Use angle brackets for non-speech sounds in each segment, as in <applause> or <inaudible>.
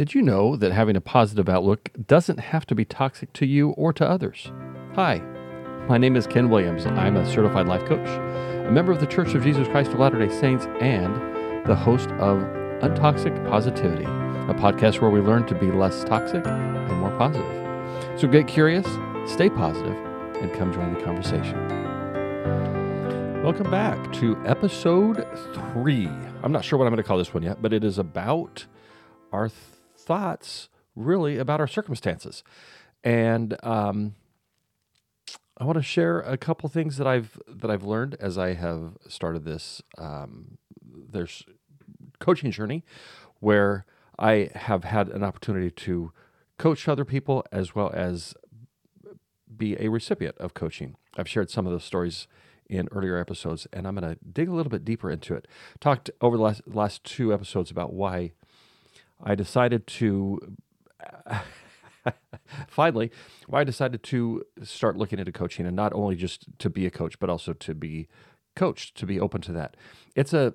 Did you know that having a positive outlook doesn't have to be toxic to you or to others? Hi, my name is Ken Williams. I'm a certified life coach, a member of the Church of Jesus Christ of Latter day Saints, and the host of Untoxic Positivity, a podcast where we learn to be less toxic and more positive. So get curious, stay positive, and come join the conversation. Welcome back to episode three. I'm not sure what I'm going to call this one yet, but it is about our thoughts really about our circumstances. And um, I want to share a couple things that I've that I've learned as I have started this um, there's coaching journey, where I have had an opportunity to coach other people as well as be a recipient of coaching. I've shared some of those stories in earlier episodes, and I'm going to dig a little bit deeper into it. Talked over the last, last two episodes about why I decided to <laughs> finally, I decided to start looking into coaching and not only just to be a coach, but also to be coached, to be open to that. It's a,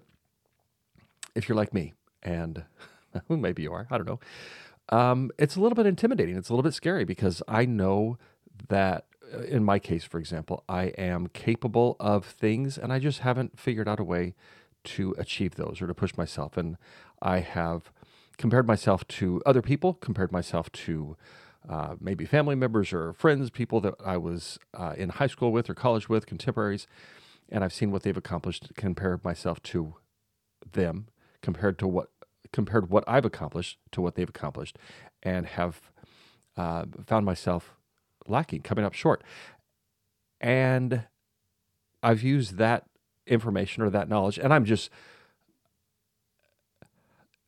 if you're like me, and <laughs> maybe you are, I don't know. Um, it's a little bit intimidating. It's a little bit scary because I know that, uh, in my case, for example, I am capable of things and I just haven't figured out a way to achieve those or to push myself. And I have compared myself to other people, compared myself to uh, maybe family members or friends, people that I was uh, in high school with or college with, contemporaries, and I've seen what they've accomplished. Compared myself to them, compared to what compared what I've accomplished to what they've accomplished, and have uh, found myself lacking, coming up short. And I've used that information or that knowledge, and I'm just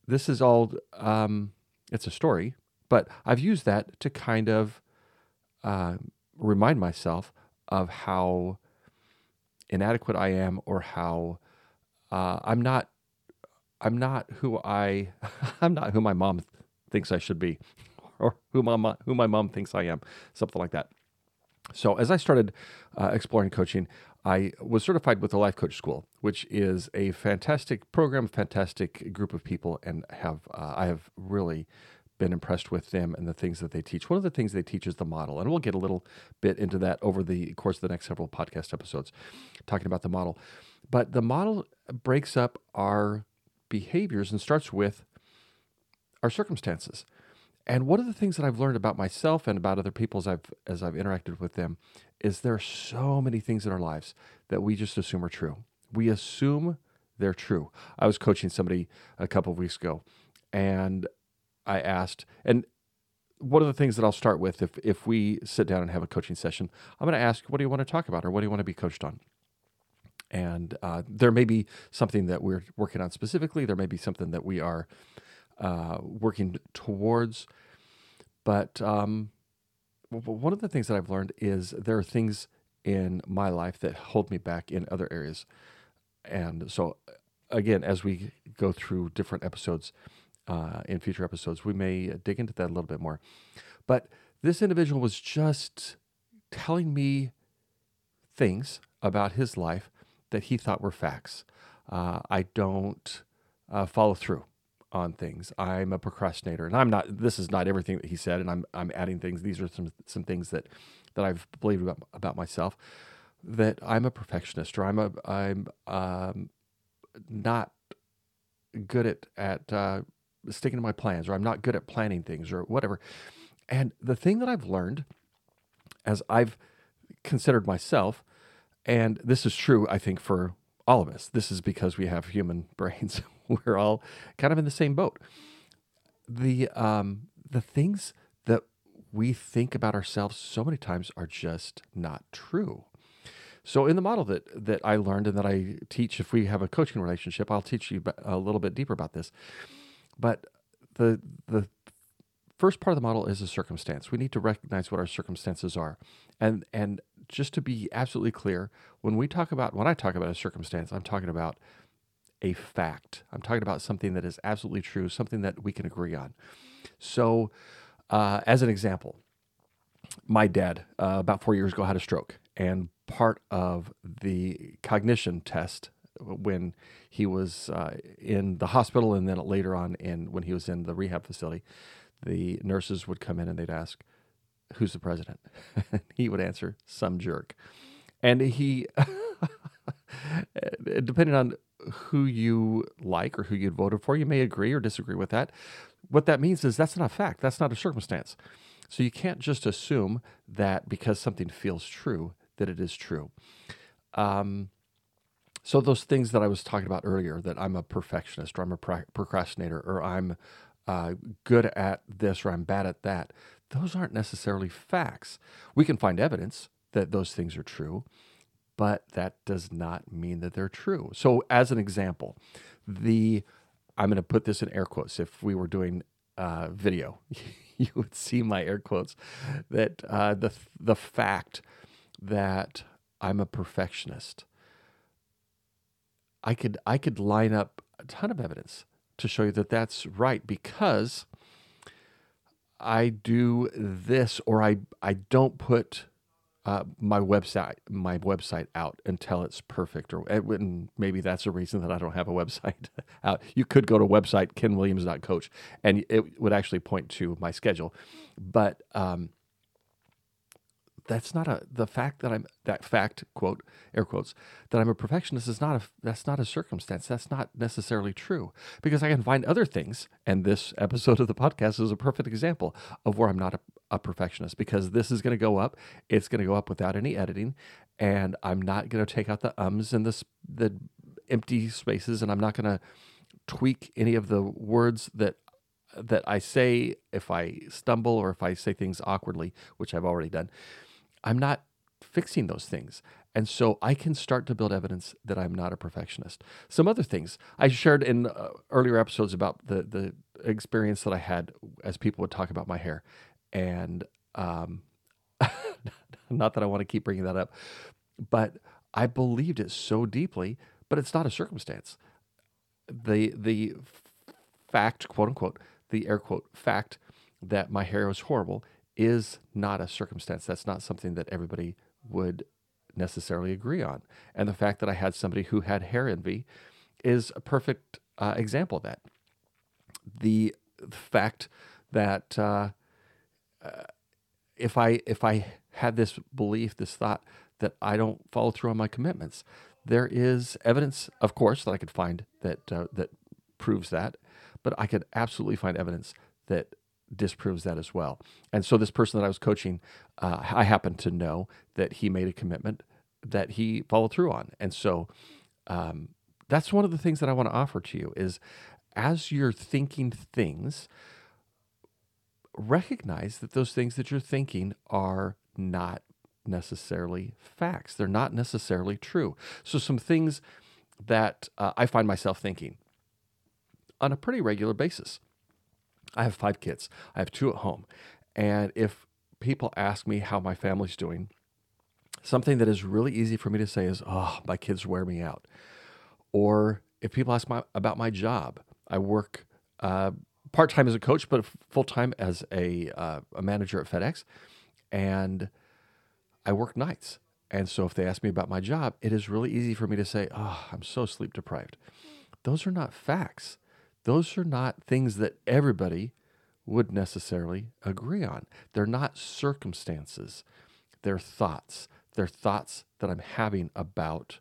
this is all um, it's a story, but I've used that to kind of uh, remind myself of how inadequate I am, or how uh, I'm not. I'm not who I. <laughs> I'm not who my mom thinks I should be, <laughs> or who my who my mom thinks I am. Something like that. So as I started uh, exploring coaching, I was certified with the Life Coach School, which is a fantastic program, fantastic group of people, and have uh, I have really been impressed with them and the things that they teach. One of the things they teach is the model, and we'll get a little bit into that over the course of the next several podcast episodes, talking about the model. But the model breaks up our behaviors and starts with our circumstances. And one of the things that I've learned about myself and about other people as I've as I've interacted with them is there are so many things in our lives that we just assume are true. We assume they're true. I was coaching somebody a couple of weeks ago, and I asked, and one of the things that I'll start with if if we sit down and have a coaching session, I'm going to ask, what do you want to talk about, or what do you want to be coached on? And uh, there may be something that we're working on specifically. There may be something that we are uh, working towards. But um, one of the things that I've learned is there are things in my life that hold me back in other areas. And so, again, as we go through different episodes uh, in future episodes, we may dig into that a little bit more. But this individual was just telling me things about his life that he thought were facts. Uh, I don't uh, follow through on things. I'm a procrastinator, and I'm not. This is not everything that he said, and I'm I'm adding things. These are some some things that that I've believed about about myself. That I'm a perfectionist, or I'm a I'm um, not good at at uh, sticking to my plans, or I'm not good at planning things, or whatever. And the thing that I've learned, as I've considered myself, and this is true, I think for all of us. This is because we have human <laughs> brains. <laughs> We're all kind of in the same boat. The um, the things that we think about ourselves so many times are just not true. So in the model that that I learned and that I teach, if we have a coaching relationship, I'll teach you a little bit deeper about this. But the the first part of the model is a circumstance. We need to recognize what our circumstances are, and and just to be absolutely clear, when we talk about when I talk about a circumstance, I'm talking about a fact. I'm talking about something that is absolutely true, something that we can agree on. So, uh, as an example, my dad uh, about four years ago had a stroke, and part of the cognition test when he was uh, in the hospital, and then later on, in when he was in the rehab facility, the nurses would come in and they'd ask, "Who's the president?" And <laughs> he would answer, "Some jerk," and he, <laughs> depending on who you like or who you'd voted for, you may agree or disagree with that. What that means is that's not a fact. That's not a circumstance. So you can't just assume that because something feels true that it is true. Um, so those things that I was talking about earlier, that I'm a perfectionist or I'm a procrastinator or I'm uh, good at this or I'm bad at that, those aren't necessarily facts. We can find evidence that those things are true, but that does not mean that they're true. So, as an example, the I'm going to put this in air quotes. If we were doing uh, video, <laughs> you would see my air quotes. That uh, the the fact that I'm a perfectionist, I could I could line up a ton of evidence to show you that that's right because I do this or I I don't put uh, my website my website out until it's perfect or and maybe that's a reason that I don't have a <laughs> website out. You could go to website kenwilliams.coach and it would actually point to my schedule, but um, that's not a the fact that I'm that fact quote air quotes that I'm a perfectionist is not a that's not a circumstance. That's not necessarily true. Because I can find other things and this episode of the podcast is a perfect example of where I'm not a, a perfectionist because this is going to go up it's going to go up without any editing and I'm not going to take out the ums and the the empty spaces and I'm not going to tweak any of the words that that I say if I stumble or if I say things awkwardly which I've already done I'm not fixing those things. And so I can start to build evidence that I'm not a perfectionist. Some other things I shared in uh, earlier episodes about the the experience that I had as people would talk about my hair, and um, <laughs> not that I want to keep bringing that up, but I believed it so deeply. But it's not a circumstance. The the fact, quote unquote, the air quote fact that my hair was horrible is not a circumstance. That's not something that everybody would necessarily agree on. And the fact that I had somebody who had hair envy is a perfect uh, example of that. The fact that uh, uh, if I if I had this belief, this thought that I don't follow through on my commitments, there is evidence, of course, that I could find that uh, that proves that, but I could absolutely find evidence that disproves that as well. And so this person that I was coaching, uh, I happen to know that he made a commitment that he followed through on. And so um, that's one of the things that I want to offer to you is as you're thinking things, recognize that those things that you're thinking are not necessarily facts. They're not necessarily true. So some things that uh, I find myself thinking on a pretty regular basis. I have five kids. I have two at home. And if people ask me how my family's doing, something that is really easy for me to say is, oh, my kids wear me out. Or if people ask my, about my job, I work uh, part time as a coach, but full time as a, uh, a manager at FedEx. And I work nights. And so if they ask me about my job, it is really easy for me to say, oh, I'm so sleep deprived. Those are not facts those are not things that everybody would necessarily agree on. They're not circumstances, they're thoughts. They're thoughts that I'm having about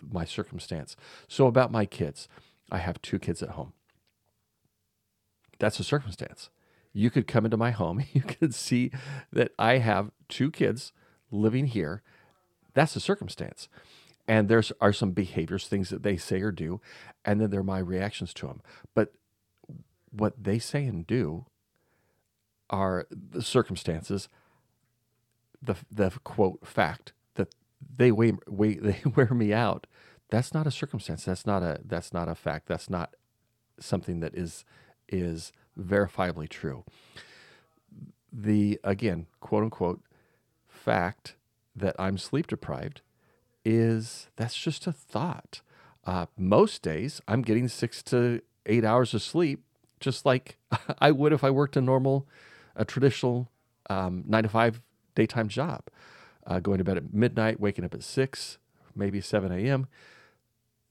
my circumstance. So, about my kids, I have two kids at home. That's a circumstance. You could come into my home, <laughs> you could see that I have two kids living here. That's a circumstance and there's are some behaviors things that they say or do and then there are my reactions to them but what they say and do are the circumstances the the quote fact that they weigh, weigh <laughs> they wear me out. That's not a circumstance. That's not a that's not a fact. That's not something that is is verifiably true. The again quote unquote fact that i'm sleep deprived is that's just a thought. Uh, most days, I'm getting six to eight hours of sleep, just like <laughs> I would if I worked a normal, a traditional um, nine to five daytime job. Uh, going to bed at midnight, waking up at six, maybe 7 a.m.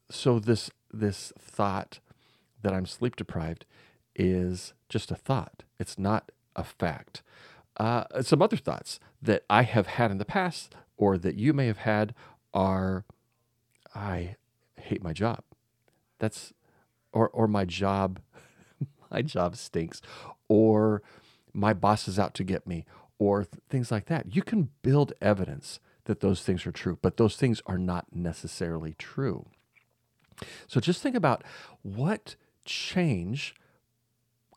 so this this thought that I'm sleep deprived is just a thought. It's not a fact. Uh, some other thoughts that I have had in the past or that you may have had are I hate my job. That's or or my job <laughs> my job stinks or my boss is out to get me or th- things like that. You can build evidence that those things are true, but those things are not necessarily true. So just think about what change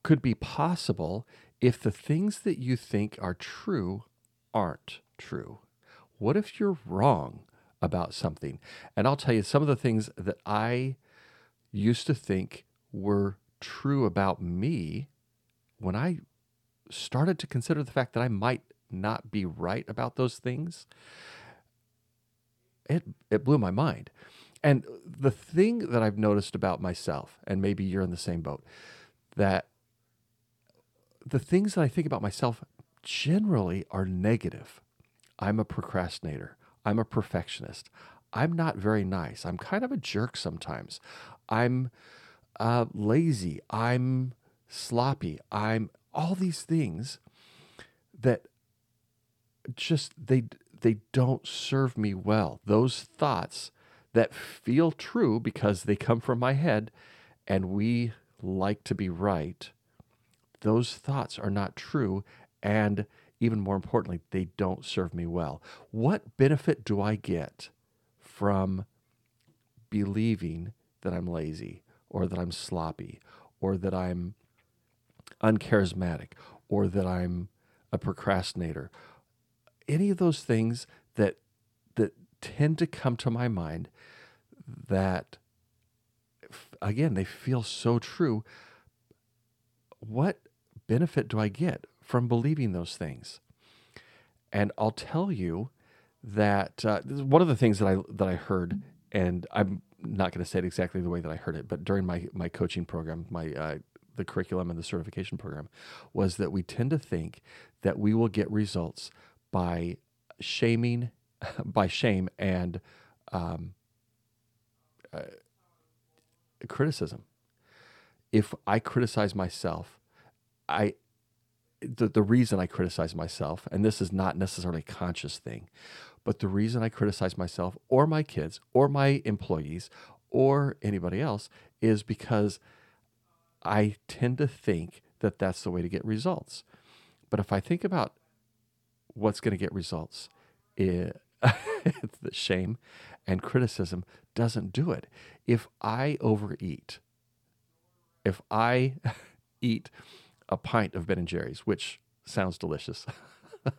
could be possible if the things that you think are true aren't true. What if you're wrong about something? And I'll tell you some of the things that I used to think were true about me when I started to consider the fact that I might not be right about those things. It it blew my mind. And the thing that I've noticed about myself, and maybe you're in the same boat, that the things that I think about myself generally are negative. I'm a procrastinator. I'm a perfectionist. I'm not very nice. I'm kind of a jerk sometimes. I'm uh, lazy. I'm sloppy. I'm all these things that just they they don't serve me well. Those thoughts that feel true because they come from my head and we like to be right, those thoughts are not true. And even more importantly, they don't serve me well. What benefit do I get from believing that I'm lazy or that I'm sloppy or that I'm uncharismatic or that I'm a procrastinator? Any of those things that that tend to come to my mind that again they feel so true what benefit do i get from believing those things and i'll tell you that uh, one of the things that i that i heard and i'm not going to say it exactly the way that i heard it but during my my coaching program my uh, the curriculum and the certification program was that we tend to think that we will get results by shaming <laughs> by shame and um, uh, criticism. If I criticize myself, I the, the reason I criticize myself, and this is not necessarily a conscious thing, but the reason I criticize myself or my kids or my employees or anybody else is because I tend to think that that's the way to get results. But if I think about what's going to get results, it, eh, <laughs> the shame and criticism doesn't do it. If I overeat, if I <laughs> eat a pint of Ben and Jerry's, which sounds delicious, <laughs>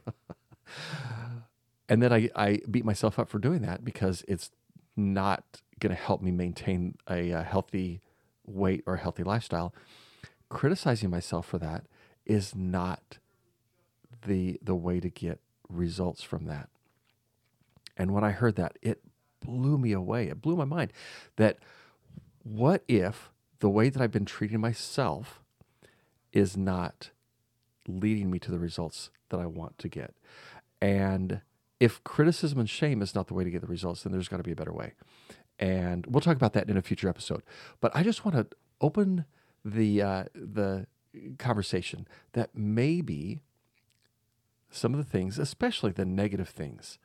and then I, I beat myself up for doing that because it's not going to help me maintain a, a healthy weight or a healthy lifestyle, criticizing myself for that is not the the way to get results from that. And when I heard that, it blew me away. It blew my mind that what if the way that I've been treating myself is not leading me to the results that I want to get? And if criticism and shame is not the way to get the results, then there's got to be a better way. And we'll talk about that in a future episode. But I just want to open the uh, the conversation that maybe some of the things, especially the negative things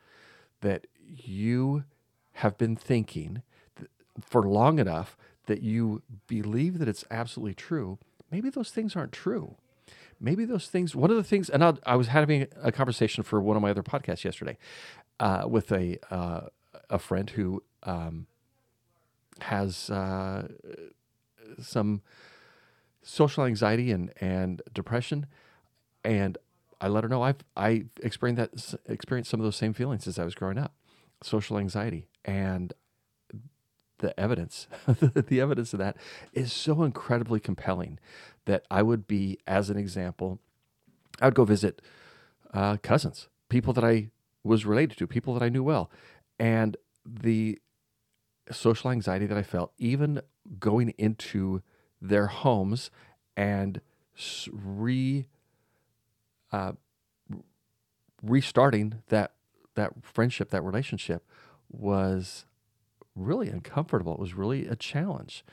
that you have been thinking for long enough that you believe that it's absolutely true, maybe those things aren't true. Maybe those things, one of the things, and I, I was having a conversation for one of my other podcasts yesterday uh, with a, uh, a friend who um, has uh, some social anxiety and, and depression. And I let her know I've I experienced that experienced some of those same feelings as I was growing up, social anxiety, and the evidence, <laughs> the evidence of that is so incredibly compelling that I would be, as an example, I would go visit uh, cousins, people that I was related to, people that I knew well, and the social anxiety that I felt, even going into their homes and re uh, restarting that that friendship, that relationship, was really uncomfortable. It was really a challenge.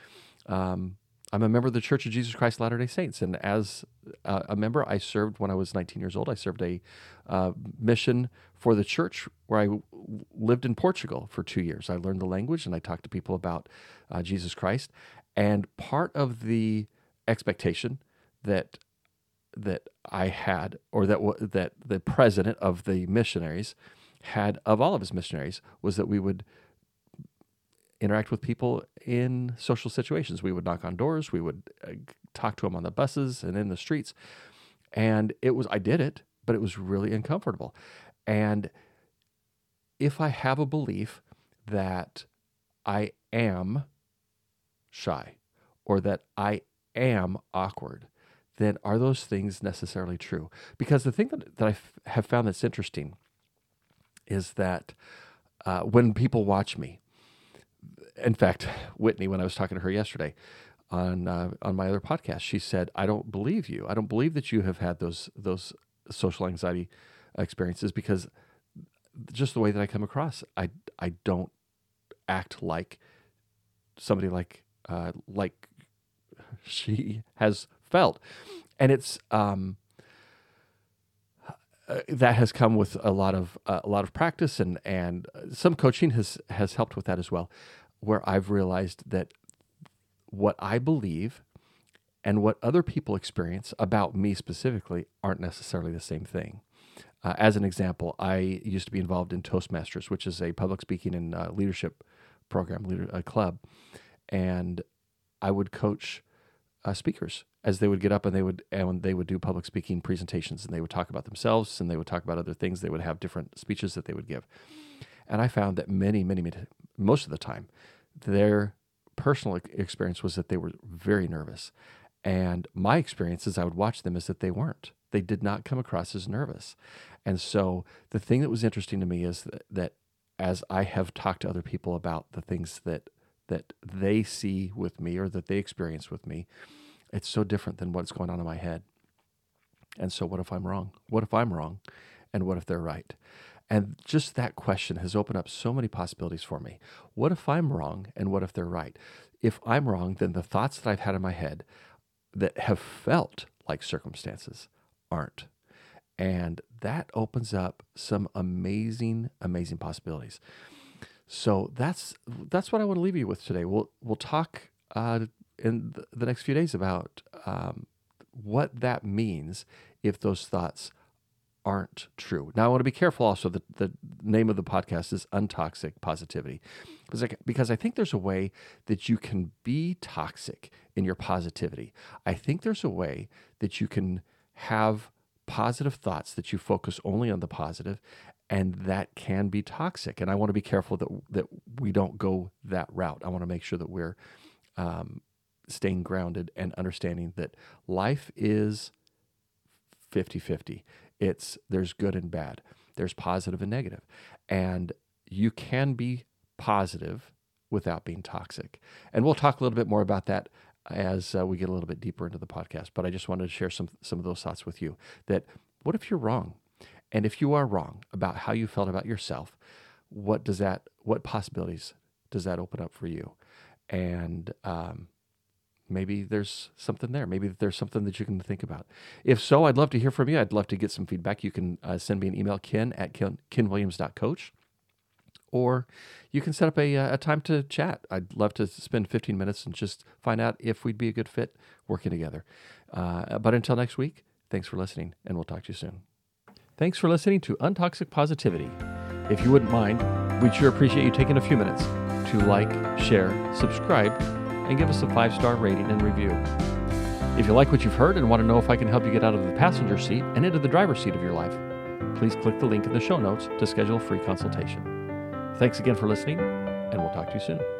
Um, I'm a member of the Church of Jesus Christ Latter day Saints. And as a member, I served when I was 19 years old. I served a uh, mission for the church where I w- lived in Portugal for two years. I learned the language and I talked to people about uh, Jesus Christ. And part of the expectation that that I had, or that w- that the president of the missionaries had of all of his missionaries, was that we would interact with people in social situations. We would knock on doors, we would uh, talk to them on the buses and in the streets. And it was, I did it, but it was really uncomfortable. And if I have a belief that I am shy or that I am awkward, then are those things necessarily true? Because the thing that, that I f- have found that's interesting is that uh, when people watch me, in fact, Whitney, when I was talking to her yesterday on uh, on my other podcast, she said, "I don't believe you. I don't believe that you have had those those social anxiety experiences because just the way that I come across, I I don't act like somebody like uh, like she has felt, and it's um, uh, that has come with a lot of uh, a lot of practice and and some coaching has has helped with that as well where I've realized that what I believe and what other people experience about me specifically aren't necessarily the same thing. Uh, as an example, I used to be involved in Toastmasters, which is a public speaking and uh, leadership program, leader, club, and I would coach uh, speakers as they would get up and they would and they would do public speaking presentations and they would talk about themselves and they would talk about other things. They would have different speeches that they would give, and I found that many, many, many most of the time, their personal experience was that they were very nervous. And my experience as I would watch them is that they weren't. They did not come across as nervous. And so the thing that was interesting to me is that, that as I have talked to other people about the things that that they see with me or that they experience with me, it's so different than what's going on in my head. And so what if I'm wrong? What if I'm wrong? And what if they're right? And just that question has opened up so many possibilities for me. What if I'm wrong and what if they're right? If I'm wrong, then the thoughts that I've had in my head that have felt like circumstances aren't. And that opens up some amazing, amazing possibilities. So that's that's what I want to leave you with today. We'll we'll talk uh, in the next few days about um, what that means if those thoughts aren't true. Now, I want to be careful also that the name of the podcast is Untoxic Positivity because I think there's a way that you can be toxic in your positivity. I think there's a way that you can have positive thoughts that you focus only on the positive and that can be toxic and i want to be careful that that we don't go that route i want to make sure that we're um, staying grounded and understanding that life is 50-50 it's there's good and bad, there's positive and negative, and you can be positive without being toxic. And we'll talk a little bit more about that as uh, we get a little bit deeper into the podcast. But I just wanted to share some some of those thoughts with you. That what if you're wrong, and if you are wrong about how you felt about yourself, what does that what possibilities does that open up for you? And um, maybe there's something there. Maybe there's something that you can think about. If so, I'd love to hear from you. I'd love to get some feedback. You can uh, send me an email, ken at ken, kenwilliams.coach, or you can set up a, uh, a time to chat. I'd love to spend 15 minutes and just find out if we'd be a good fit working together. Uh, but until next week, thanks for listening, and we'll talk to you soon. Thanks for listening to Untoxic Positivity. If you wouldn't mind, we'd sure appreciate you taking a few minutes to like, share, subscribe, and give us a five star rating and review. If you like what you've heard and want to know if I can help you get out of the passenger seat and into the driver's seat of your life, please click the link in the show notes to schedule a free consultation. Thanks again for listening, and we'll talk to you soon.